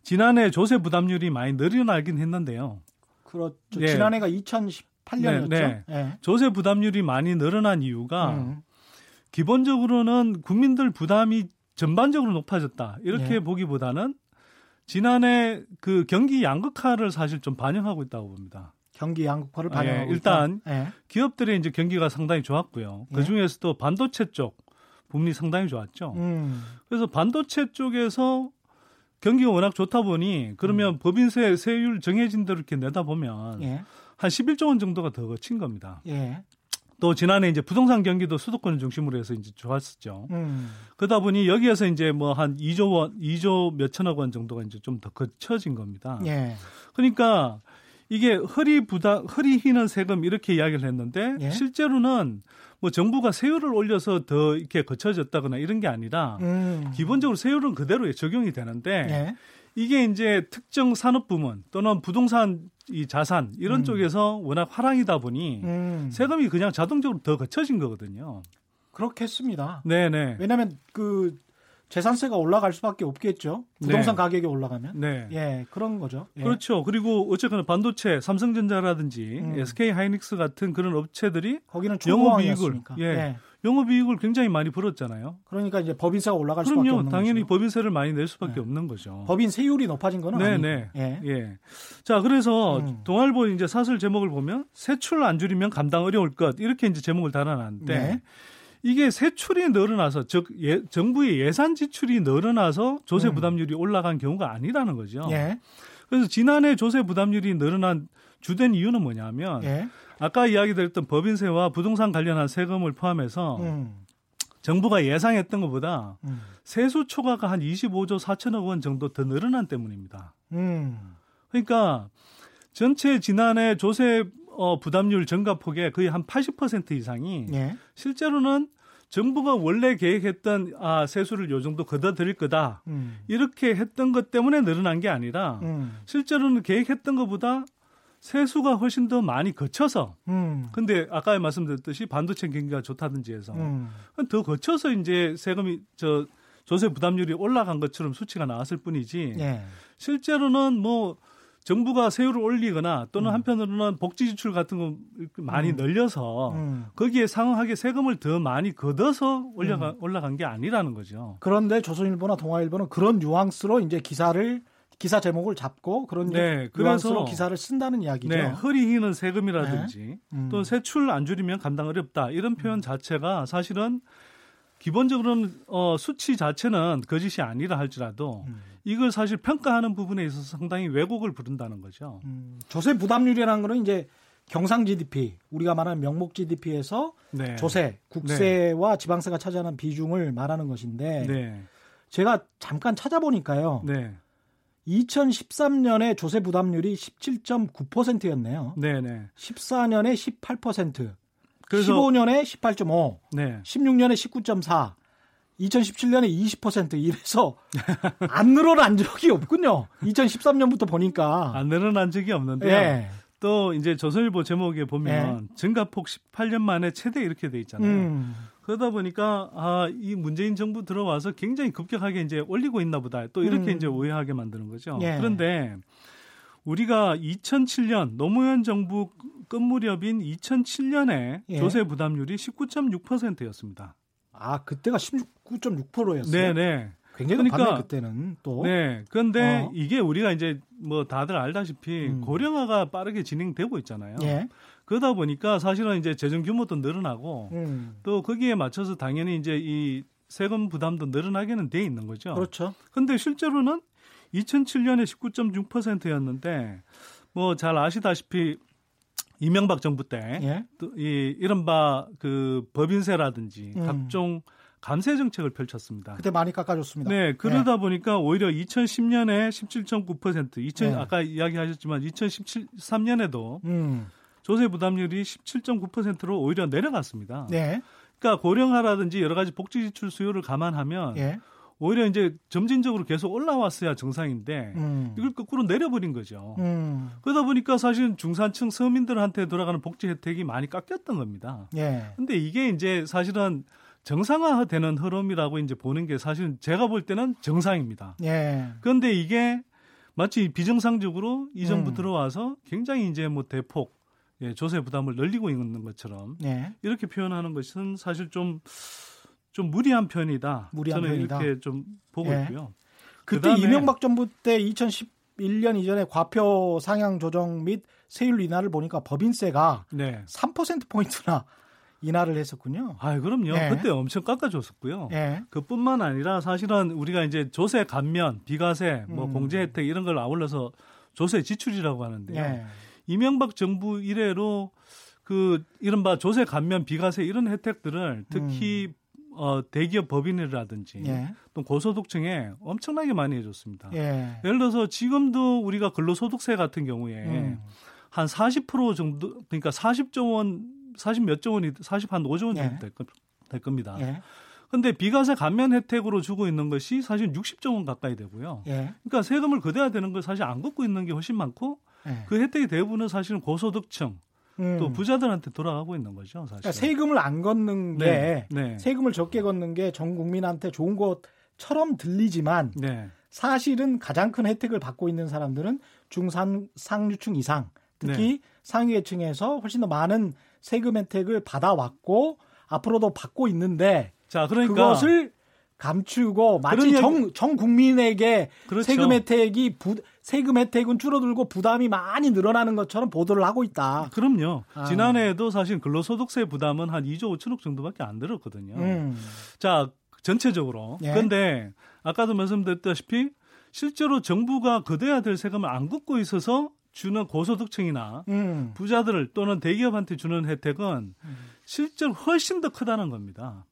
지난해 조세 부담률이 많이 늘어나긴 했는데요. 그렇죠. 네. 지난해가 2018년이었죠. 네, 네. 네. 조세 부담률이 많이 늘어난 이유가 음. 기본적으로는 국민들 부담이 전반적으로 높아졌다. 이렇게 예. 보기보다는 지난해 그 경기 양극화를 사실 좀 반영하고 있다고 봅니다. 경기 양극화를 반영하고 예, 일단 예. 기업들의 이제 경기가 상당히 좋았고요. 그 중에서도 반도체 쪽 부분이 상당히 좋았죠. 음. 그래서 반도체 쪽에서 경기가 워낙 좋다 보니 그러면 음. 법인세 세율 정해진 대로 이렇게 내다 보면 예. 한 11조 원 정도가 더 거친 겁니다. 예. 또 지난해 이제 부동산 경기도 수도권을 중심으로 해서 이제 좋았었죠. 음. 그러다 보니 여기에서 이제 뭐 한 2조 원, 2조 몇천억 원 정도가 이제 좀 더 거쳐진 겁니다. 예. 그러니까 이게 허리 부담, 허리 휘는 세금 이렇게 이야기를 했는데 예? 실제로는 뭐 정부가 세율을 올려서 더 이렇게 거쳐졌다거나 이런 게 아니라 음. 기본적으로 세율은 그대로 적용이 되는데 예? 이게 이제 특정 산업 부문 또는 부동산 이 자산 이런 음. 쪽에서 워낙 화랑이다 보니 음. 세금이 그냥 자동적으로 더 거쳐진 거거든요. 그렇겠습니다. 네네. 왜냐하면 그 재산세가 올라갈 수밖에 없겠죠. 부동산 네. 가격이 올라가면. 네. 예, 그런 거죠. 예. 그렇죠. 그리고 어쨌거나 반도체, 삼성전자라든지 음. SK 하이닉스 같은 그런 업체들이 거기는 영업이익을 예. 예. 영업이익을 굉장히 많이 벌었잖아요. 그러니까 이제 법인세가 올라갈 그럼요, 수밖에 없는 당연히 거죠. 법인세를 많이 낼 수밖에 네. 없는 거죠. 법인 세율이 높아진 거는 네네. 네. 예. 예. 자, 그래서 음. 동아일보 이제 사설 제목을 보면 세출 안 줄이면 감당 어려울 것 이렇게 이제 제목을 달아놨는데 네. 이게 세출이 늘어나서 즉 예, 정부의 예산 지출이 늘어나서 조세 음. 부담률이 음. 올라간 경우가 아니라는 거죠. 예. 그래서 지난해 조세 부담률이 늘어난 주된 이유는 뭐냐면 예. 아까 이야기드렸던 법인세와 부동산 관련한 세금을 포함해서 음. 정부가 예상했던 것보다 음. 세수 초과가 한 25조 4천억 원 정도 더 늘어난 때문입니다. 음. 그러니까 전체 지난해 조세 어, 부담률 증가폭의 거의 한 80% 이상이 예. 실제로는 정부가 원래 계획했던 아 세수를 요 정도 걷어들일 거다 음. 이렇게 했던 것 때문에 늘어난 게 아니라 음. 실제로는 계획했던 것보다 세수가 훨씬 더 많이 거쳐서 음. 근데 아까 말씀드렸듯이 반도체 경기가 좋다든지 해서 음. 더 거쳐서 이제 세금이 저 조세 부담률이 올라간 것처럼 수치가 나왔을 뿐이지 예. 실제로는 뭐 정부가 세율을 올리거나 또는 음. 한편으로는 복지 지출 같은 거 많이 음. 늘려서 음. 거기에 상응하게 세금을 더 많이 걷어서 올라가, 음. 올라간 게 아니라는 거죠. 그런데 조선일보나 동아일보는 그런 뉘앙스로 이제 기사를 기사 제목을 잡고 그런 네, 그래서 기사를 쓴다는 이야기죠. 네, 허리 휘는 세금이라든지 네. 음. 또 세출 안 줄이면 감당 어렵다 이런 표현 자체가 사실은 기본적으로는 어, 수치 자체는 거짓이 아니라 할지라도 음. 이걸 사실 평가하는 부분에 있어서 상당히 왜곡을 부른다는 거죠. 음. 조세 부담률이라는 거는 이제 경상 GDP 우리가 말하는 명목 GDP에서 네. 조세 국세와 네. 지방세가 차지하는 비중을 말하는 것인데 네. 제가 잠깐 찾아보니까요. 네. 2013년에 조세 부담률이 17.9%였네요. 네네. 14년에 18%, 그래서 15년에 18.5, 네. 16년에 19.4, 2017년에 20% 이래서 안 늘어난 적이 없군요. 2013년부터 보니까 안 늘어난 적이 없는데 네. 또 이제 조선일보 제목에 보면 네. 증가폭 18년 만에 최대 이렇게 돼 있잖아요. 음. 그러다 보니까 아, 이 문재인 정부 들어와서 굉장히 급격하게 이제 올리고 있나 보다. 또 이렇게 음. 이제 오해하게 만드는 거죠. 예. 그런데 우리가 2007년 노무현 정부 끝 무렵인 2007년에 예. 조세 부담률이 19.6%였습니다. 아, 그때가 19.6%였어요. 네, 네. 굉장히 그러니까 그때는 또. 네. 그런데 어. 이게 우리가 이제 뭐 다들 알다시피 음. 고령화가 빠르게 진행되고 있잖아요. 예. 그러다 보니까 사실은 이제 재정 규모도 늘어나고 음. 또 거기에 맞춰서 당연히 이제 이 세금 부담도 늘어나게는 돼 있는 거죠. 그렇죠. 근데 실제로는 2007년에 19.6%였는데 뭐 잘 아시다시피 이명박 정부 때 예? 또 이 이른바 그 법인세라든지 음. 각종 감세 정책을 펼쳤습니다. 그때 많이 깎아줬습니다. 네, 그러다 네. 보니까 오히려 2010년에 17.9%, 2000 네. 아까 이야기하셨지만 2013년에도 음. 조세 부담률이 17.9%로 오히려 내려갔습니다. 네. 그러니까 고령화라든지 여러 가지 복지 지출 수요를 감안하면 네. 오히려 이제 점진적으로 계속 올라왔어야 정상인데 음. 이걸 거꾸로 내려버린 거죠. 음. 그러다 보니까 사실 중산층 서민들한테 돌아가는 복지 혜택이 많이 깎였던 겁니다. 예. 근데 이게 이제 사실은 정상화되는 흐름이라고 이제 보는 게 사실 제가 볼 때는 정상입니다. 예. 그런데 이게 마치 비정상적으로 이 정부 음. 들어와서 굉장히 이제 뭐 대폭 예, 조세 부담을 늘리고 있는 것처럼 예. 이렇게 표현하는 것은 사실 좀좀 무리한 편이다. 무리한 저는 편이다. 이렇게 좀 보고 예. 있고요. 그때 이명박 정부 때 2011년 이전에 과표 상향 조정 및 세율 인하를 보니까 법인세가 네. 3% 포인트나 인하를 했었군요. 아, 그럼요. 네. 그때 엄청 깎아줬었고요. 네. 그뿐만 아니라 사실은 우리가 이제 조세 감면, 비과세, 뭐 음. 공제 혜택 이런 걸 아울러서 조세 지출이라고 하는데요. 네. 이명박 정부 이래로 그 이른바 조세 감면, 비과세 이런 혜택들을 특히 음. 어, 대기업 법인이라든지 예. 또 고소득층에 엄청나게 많이 해줬습니다. 예. 예를 들어서 지금도 우리가 근로소득세 같은 경우에 음. 한40% 정도 그러니까 40조 원 40 몇 조 원이 40 한 5조 원 정도 예. 될, 될 겁니다. 예. 근데 비과세 감면 혜택으로 주고 있는 것이 사실 60조 원 가까이 되고요. 예. 그러니까 세금을 걷어야 되는 걸 사실 안 걷고 있는 게 훨씬 많고 예. 그 혜택이 대부분은 사실은 고소득층 음. 또 부자들한테 돌아가고 있는 거죠. 사실. 그러니까 세금을 안 걷는 게 네. 네. 세금을 적게 걷는 게 전 국민한테 좋은 것처럼 들리지만 네. 사실은 가장 큰 혜택을 받고 있는 사람들은 중산 상류층 이상 특히 네. 상위계층에서 훨씬 더 많은 세금 혜택을 받아왔고 앞으로도 받고 있는데 자, 그러니까 그것을 감추고 마치 정, 정 국민에게 그렇죠. 세금 혜택이 부, 세금 혜택은 줄어들고 부담이 많이 늘어나는 것처럼 보도를 하고 있다. 그럼요. 아. 지난해에도 사실 근로소득세 부담은 한 2조 5천억 정도밖에 안 들었거든요. 음. 자, 전체적으로. 예. 그런데 아까도 말씀드렸다시피 실제로 정부가 거둬야 될 세금을 안 걷고 있어서 주는 고소득층이나 음. 부자들 또는 대기업한테 주는 혜택은 음. 실제로 훨씬 더 크다는 겁니다.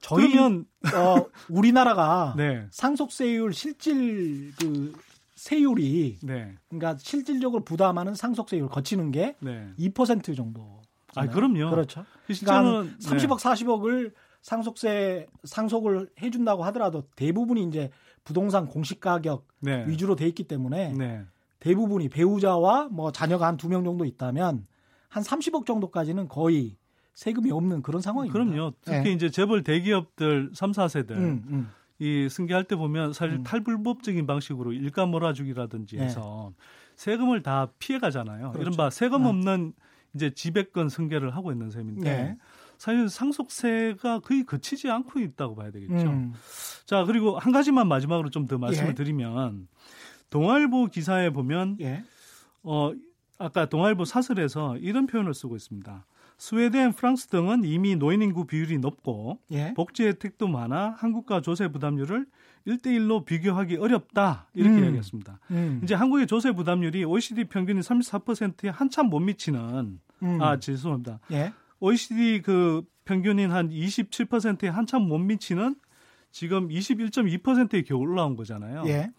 저희 면 어, 우리나라가 네. 상속세율 실질 그 세율이 네. 그러니까 실질적으로 부담하는 상속세율 거치는 게 네. 2% 정도. 아, 그럼요. 그렇죠. 그러니까 30억, 40억을 상속세 상속을 해준다고 하더라도 대부분이 이제 부동산 공시 가격 네. 위주로 돼 있기 때문에 네. 대부분이 배우자와 뭐 자녀가 한 두 명 정도 있다면 한 30억 정도까지는 거의 세금이 없는 그런 상황입니다. 그럼요. 특히 네. 이제 재벌 대기업들 3, 4세들 음, 음. 이 승계할 때 보면 사실 음. 탈불법적인 방식으로 일가 몰아주기라든지 네. 해서 네. 세금을 다 피해 가잖아요. 그렇죠. 이른바 세금 네. 없는 이제 지배권 승계를 하고 있는 셈인데 네. 사실 상속세가 거의 그치지 않고 있다고 봐야 되겠죠. 음. 자, 그리고 한 가지만 마지막으로 좀 더 말씀을 예. 드리면 동아일보 기사에 보면 예. 어 아까 동아일보 사설에서 이런 표현을 쓰고 있습니다. 스웨덴, 프랑스 등은 이미 노인 인구 비율이 높고 예. 복지 혜택도 많아 한국과 조세 부담률을 1대1로 비교하기 어렵다. 이렇게 음. 이야기했습니다. 음. 이제 한국의 조세 부담률이 OECD 평균이 34%에 한참 못 미치는 음. 아, 죄송합니다. 예. OECD 그 평균인 한 27%에 한참 못 미치는 지금 21.2%에 겨우 올라온 거잖아요. 예.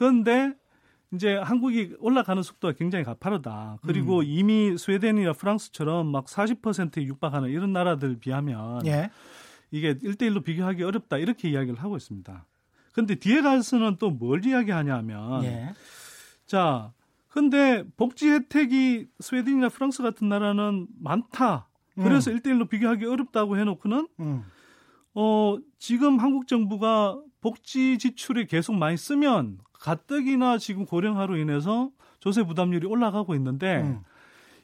그런데 이제 한국이 올라가는 속도가 굉장히 가파르다. 그리고 음. 이미 스웨덴이나 프랑스처럼 막 40%에 육박하는 이런 나라들 비하면 예. 이게 1대1로 비교하기 어렵다. 이렇게 이야기를 하고 있습니다. 근데 뒤에 가서는 또 뭘 이야기하냐면 예. 자, 근데 복지 혜택이 스웨덴이나 프랑스 같은 나라는 많다. 그래서 음. 1대1로 비교하기 어렵다고 해놓고는 음. 어, 지금 한국 정부가 복지 지출에 계속 많이 쓰면 가뜩이나 지금 고령화로 인해서 조세 부담률이 올라가고 있는데 음.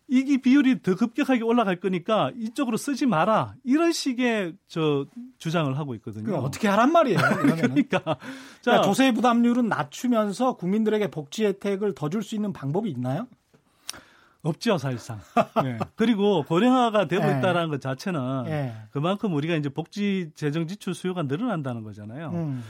이기 비율이 더 급격하게 올라갈 거니까 이쪽으로 쓰지 마라 이런 식의 저 주장을 하고 있거든요. 어떻게 하란 말이에요? 그러니까 자 그러니까 조세 부담률은 낮추면서 국민들에게 복지 혜택을 더 줄 수 있는 방법이 있나요? 없죠 사실상. 네. 그리고 고령화가 되고 네. 있다는 것 자체는 네. 그만큼 우리가 이제 복지 재정 지출 수요가 늘어난다는 거잖아요. 음.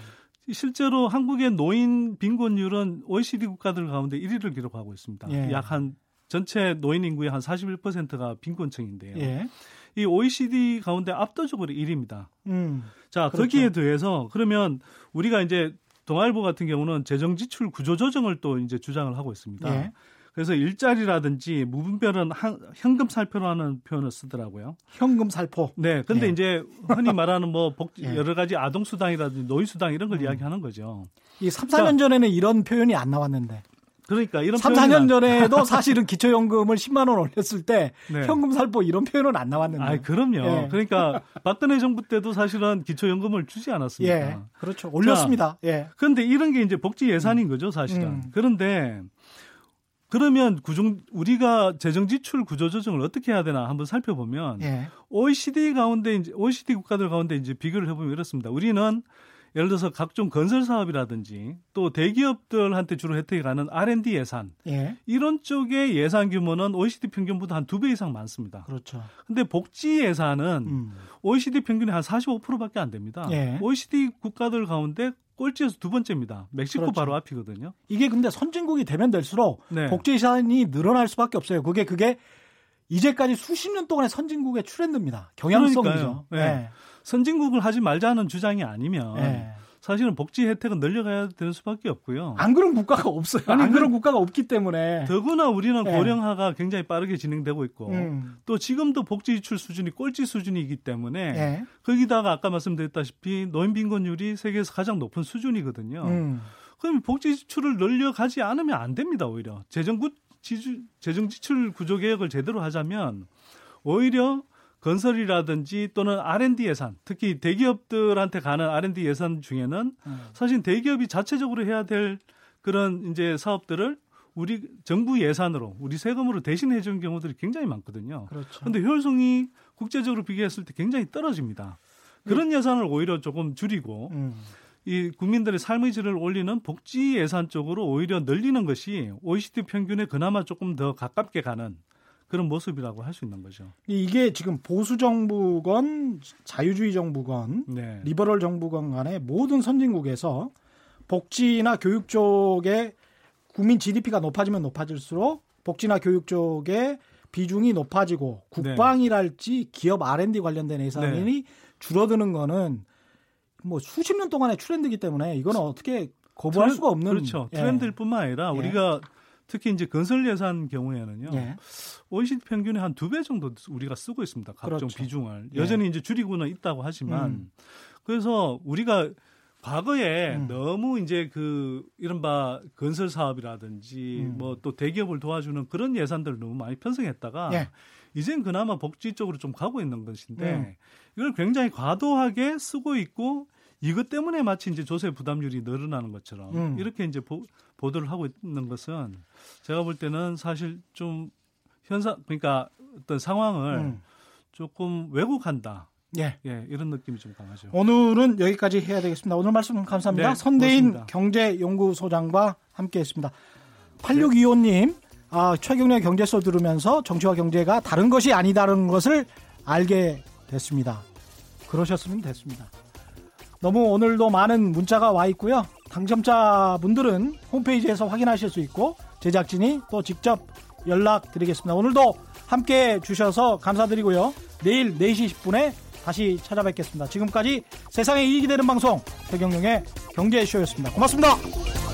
실제로 한국의 노인 빈곤율은 OECD 국가들 가운데 1위를 기록하고 있습니다. 예. 약한 전체 노인 인구의 한 41%가 빈곤층인데요. 예. 이 OECD 가운데 압도적으로 1위입니다. 음. 자, 그렇죠. 거기에 더해서 그러면 우리가 이제 동아일보 같은 경우는 재정 지출 구조 조정을 또 이제 주장을 하고 있습니다. 예. 그래서 일자리라든지 무분별한 현금 살포라는 표현을 쓰더라고요. 현금 살포. 네. 근데 예. 이제 흔히 말하는 뭐 복, 예. 여러 가지 아동 수당이라든지 노인 수당 이런 걸 음. 이야기하는 거죠. 이 3, 4년 전에는 이런 표현이 안 나왔는데. 그러니까 이런 3, 4년 전에도 사실은 기초연금을 10만 원 올렸을 때 네. 현금 살포 이런 표현은 안 나왔는데. 아, 그럼요. 예. 그러니까 박근혜 정부 때도 사실은 기초연금을 주지 않았습니까? 예. 그렇죠. 올렸습니다. 자, 예. 그런데 이런 게 이제 복지 예산인 거죠, 사실은. 음. 그런데 그러면 구중 우리가 재정 지출 구조 조정을 어떻게 해야 되나 한번 살펴보면 예. OECD 가운데 이제 OECD 국가들 가운데 이제 비교를 해보면 이렇습니다. 우리는 예를 들어서 각종 건설 사업이라든지 또 대기업들한테 주로 혜택이 가는 R&D 예산 예. 이런 쪽의 예산 규모는 OECD 평균보다 한 두 배 이상 많습니다. 그렇죠. 근데 복지 예산은 음. OECD 평균이 한 45%밖에 안 됩니다. 예. OECD 국가들 가운데 꼴찌에서 두 번째입니다. 멕시코 그렇죠. 바로 앞이거든요. 이게 근데 선진국이 되면 될수록 네. 복지 예산이 늘어날 수밖에 없어요. 그게 그게 이제까지 수십 년 동안의 선진국의 트렌드입니다. 경향성이죠. 네. 네. 선진국을 하지 말자는 주장이 아니면 네. 사실은 복지 혜택은 늘려가야 되는 수밖에 없고요. 안 그런 국가가 없어요. 아니, 안 그런 국가가 없기 때문에. 더구나 우리는 네. 고령화가 굉장히 빠르게 진행되고 있고 음. 또 지금도 복지 지출 수준이 꼴찌 수준이기 때문에 네. 거기다가 아까 말씀드렸다시피 노인 빈곤율이 세계에서 가장 높은 수준이거든요. 음. 그럼 복지 지출을 늘려가지 않으면 안 됩니다. 오히려 재정 구 지주, 재정 지출 구조 개혁을 제대로 하자면 오히려 건설이라든지 또는 R&D 예산, 특히 대기업들한테 가는 R&D 예산 중에는 음. 사실 대기업이 자체적으로 해야 될 그런 이제 사업들을 우리 정부 예산으로 우리 세금으로 대신해 주는 경우들이 굉장히 많거든요. 그렇죠. 그런데 효율성이 국제적으로 비교했을 때 굉장히 떨어집니다. 그런 예산을 오히려 조금 줄이고 음. 이 국민들의 삶의 질을 올리는 복지 예산 쪽으로 오히려 늘리는 것이 OECD 평균에 그나마 조금 더 가깝게 가는 그런 모습이라고 할 수 있는 거죠. 이게 지금 보수 정부건 자유주의 정부건 네. 리버럴 정부건 간에 모든 선진국에서 복지나 교육 쪽에 국민 GDP가 높아지면 높아질수록 복지나 교육 쪽에 비중이 높아지고 국방이랄지 기업 R&D 관련된 예산이 네. 줄어드는 거는 뭐 수십 년 동안의 트렌드이기 때문에 이거는 어떻게 거부할 수가 없는 그렇죠. 예. 트렌드일 뿐만 아니라 예. 우리가 특히 이제 건설 예산 경우에는요. 예. OECD 평균의 한 두 배 정도 우리가 쓰고 있습니다. 각종 그렇죠. 비중을. 예. 여전히 예. 이제 줄이고는 있다고 하지만 음. 그래서 우리가 과거에 음. 너무 이제 그 이른바 건설 사업이라든지 음. 뭐또 대기업을 도와주는 그런 예산들을 너무 많이 편성했다가 예. 이젠 그나마 복지 쪽으로 좀 가고 있는 것인데 음. 이걸 굉장히 과도하게 쓰고 있고 이것 때문에 마치 이제 조세 부담률이 늘어나는 것처럼 음. 이렇게 이제 보, 보도를 하고 있는 것은 제가 볼 때는 사실 좀 현상 그러니까 어떤 상황을 음. 조금 왜곡한다. 예. 예, 이런 느낌이 좀 강하죠. 오늘은 여기까지 해야 되겠습니다. 오늘 말씀 감사합니다. 네, 선대인 고맙습니다. 경제연구소장과 함께 했습니다. 8625님, 아, 최경련 경제소 들으면서 정치와 경제가 다른 것이 아니다는 것을 알게 됐습니다. 그러셨으면 됐습니다. 너무 오늘도 많은 문자가 와 있고요. 당첨자 분들은 홈페이지에서 확인하실 수 있고 제작진이 또 직접 연락드리겠습니다. 오늘도 함께 주셔서 감사드리고요. 내일 4시 10분에 다시 찾아뵙겠습니다. 지금까지 세상에 이익이 되는 방송 최경영의 경제쇼였습니다. 고맙습니다.